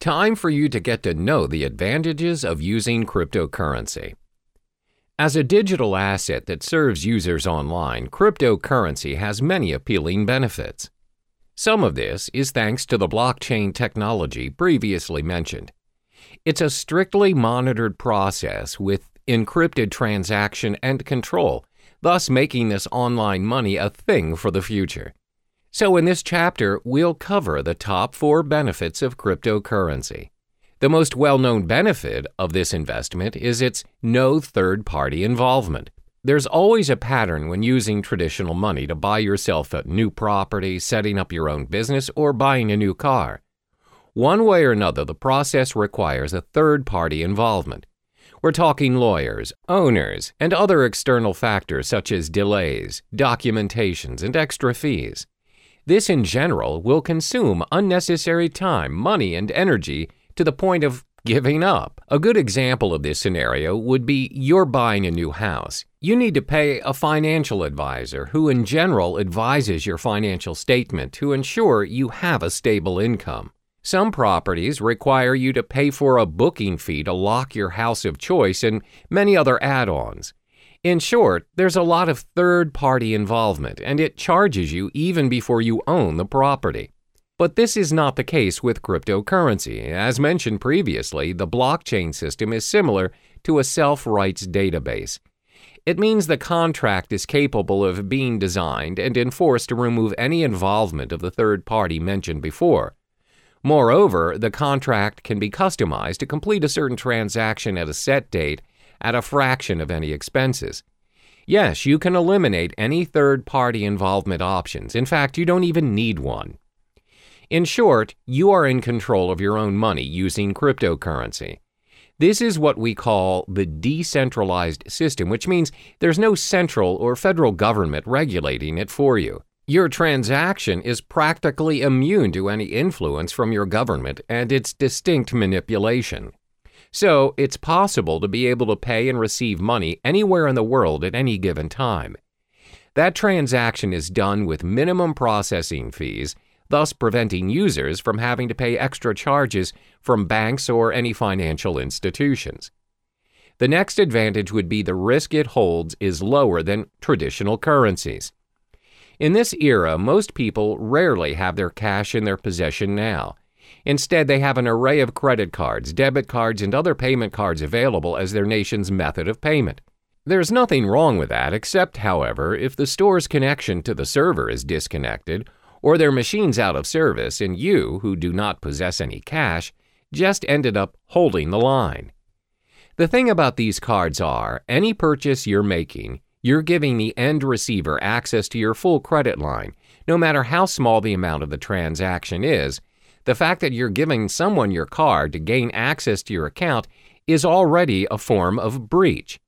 Time for you to get to know the advantages of using cryptocurrency. As a digital asset that serves users online, cryptocurrency has many appealing benefits. Some of this is thanks to the blockchain technology previously mentioned. It's a strictly monitored process with encrypted transaction and control, thus making this online money a thing for the future. So, in this chapter, we'll cover the top four benefits of cryptocurrency. The most well known benefit of this investment is its no third party involvement. There's always a pattern when using traditional money to buy yourself a new property, setting up your own business, or buying a new car. One way or another, the process requires a third party involvement. We're talking lawyers, owners, and other external factors such as delays, documentations, and extra fees. This, in general, will consume unnecessary time, money, and energy to the point of giving up. A good example of this scenario would be you're buying a new house. You need to pay a financial advisor who, in general, advises your financial statement to ensure you have a stable income. Some properties require you to pay for a booking fee to lock your house of choice and many other add ons. In short, there's a lot of third party involvement, and it charges you even before you own the property. But this is not the case with cryptocurrency. As mentioned previously, the blockchain system is similar to a self rights database. It means the contract is capable of being designed and enforced to remove any involvement of the third party mentioned before. Moreover, the contract can be customized to complete a certain transaction at a set date at a fraction of any expenses. Yes, you can eliminate any third party involvement options. In fact, you don't even need one. In short, you are in control of your own money using cryptocurrency. This is what we call the decentralized system, which means there's no central or federal government regulating it for you. Your transaction is practically immune to any influence from your government and its distinct manipulation. So, it's possible to be able to pay and receive money anywhere in the world at any given time. That transaction is done with minimum processing fees, thus preventing users from having to pay extra charges from banks or any financial institutions. The next advantage would be the risk it holds is lower than traditional currencies. In this era, most people rarely have their cash in their possession now. Instead, they have an array of credit cards, debit cards, and other payment cards available as their nation's method of payment. There's nothing wrong with that, except, however, if the store's connection to the server is disconnected, or their machine's out of service, and you, who do not possess any cash, just ended up holding the line. The thing about these cards are any purchase you're making, you're giving the end receiver access to your full credit line, no matter how small the amount of the transaction is. The fact that you're giving someone your card to gain access to your account is already a form of breach.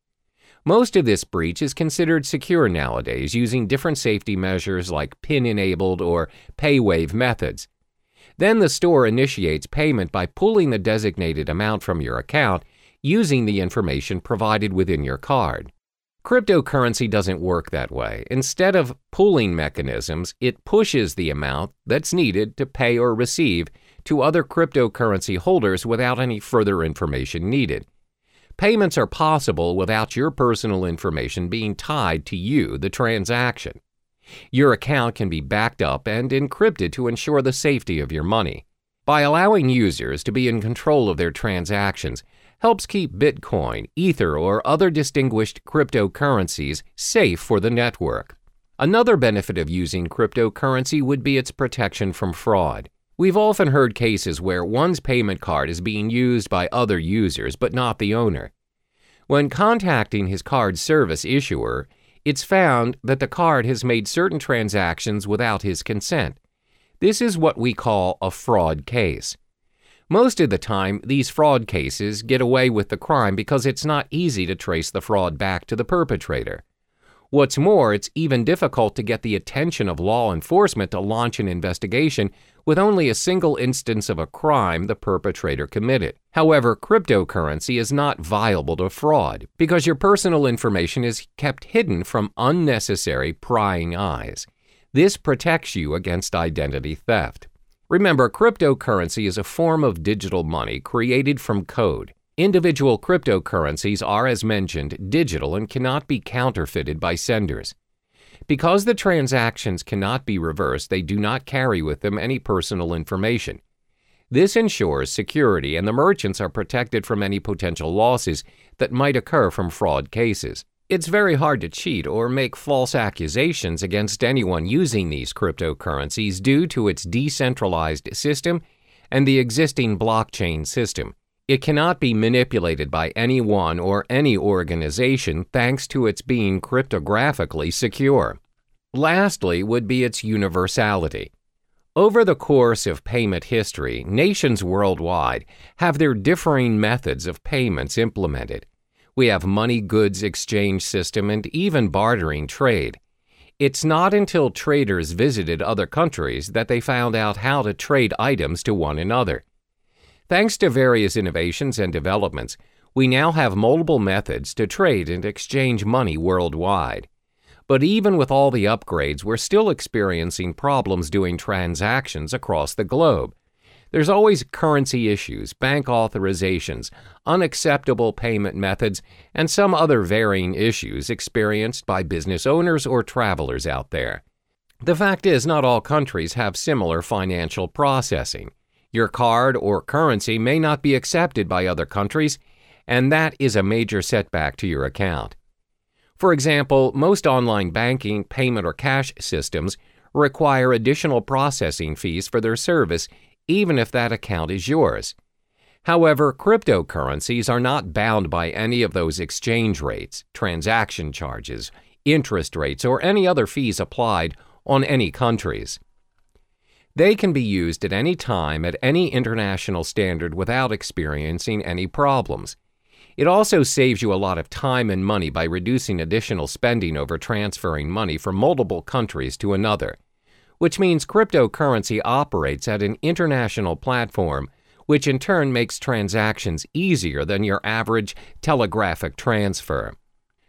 Most of this breach is considered secure nowadays using different safety measures like PIN enabled or PayWave methods. Then the store initiates payment by pulling the designated amount from your account using the information provided within your card. Cryptocurrency doesn't work that way. Instead of pooling mechanisms, it pushes the amount that's needed to pay or receive to other cryptocurrency holders without any further information needed. Payments are possible without your personal information being tied to you, the transaction. Your account can be backed up and encrypted to ensure the safety of your money. By allowing users to be in control of their transactions, helps keep Bitcoin, Ether, or other distinguished cryptocurrencies safe for the network. Another benefit of using cryptocurrency would be its protection from fraud. We've often heard cases where one's payment card is being used by other users but not the owner. When contacting his card service issuer, it's found that the card has made certain transactions without his consent. This is what we call a fraud case. Most of the time, these fraud cases get away with the crime because it's not easy to trace the fraud back to the perpetrator. What's more, it's even difficult to get the attention of law enforcement to launch an investigation with only a single instance of a crime the perpetrator committed. However, cryptocurrency is not viable to fraud because your personal information is kept hidden from unnecessary prying eyes. This protects you against identity theft. Remember, cryptocurrency is a form of digital money created from code. Individual cryptocurrencies are, as mentioned, digital and cannot be counterfeited by senders. Because the transactions cannot be reversed, they do not carry with them any personal information. This ensures security and the merchants are protected from any potential losses that might occur from fraud cases. It's very hard to cheat or make false accusations against anyone using these cryptocurrencies due to its decentralized system and the existing blockchain system. It cannot be manipulated by anyone or any organization thanks to its being cryptographically secure. Lastly, would be its universality. Over the course of payment history, nations worldwide have their differing methods of payments implemented. We have money goods exchange system and even bartering trade. It's not until traders visited other countries that they found out how to trade items to one another. Thanks to various innovations and developments, we now have multiple methods to trade and exchange money worldwide. But even with all the upgrades, we're still experiencing problems doing transactions across the globe. There's always currency issues, bank authorizations, unacceptable payment methods, and some other varying issues experienced by business owners or travelers out there. The fact is, not all countries have similar financial processing. Your card or currency may not be accepted by other countries, and that is a major setback to your account. For example, most online banking, payment, or cash systems require additional processing fees for their service, even if that account is yours. However, cryptocurrencies are not bound by any of those exchange rates, transaction charges, interest rates, or any other fees applied on any countries. They can be used at any time at any international standard without experiencing any problems. It also saves you a lot of time and money by reducing additional spending over transferring money from multiple countries to another, which means cryptocurrency operates at an international platform, which in turn makes transactions easier than your average telegraphic transfer.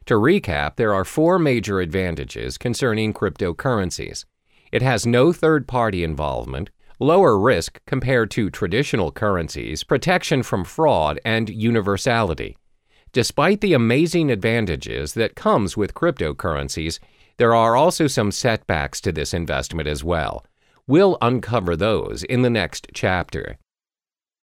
To recap, there are four major advantages concerning cryptocurrencies. It has no third party involvement, lower risk compared to traditional currencies, protection from fraud, and universality. Despite the amazing advantages that comes with cryptocurrencies, there are also some setbacks to this investment as well. We'll uncover those in the next chapter.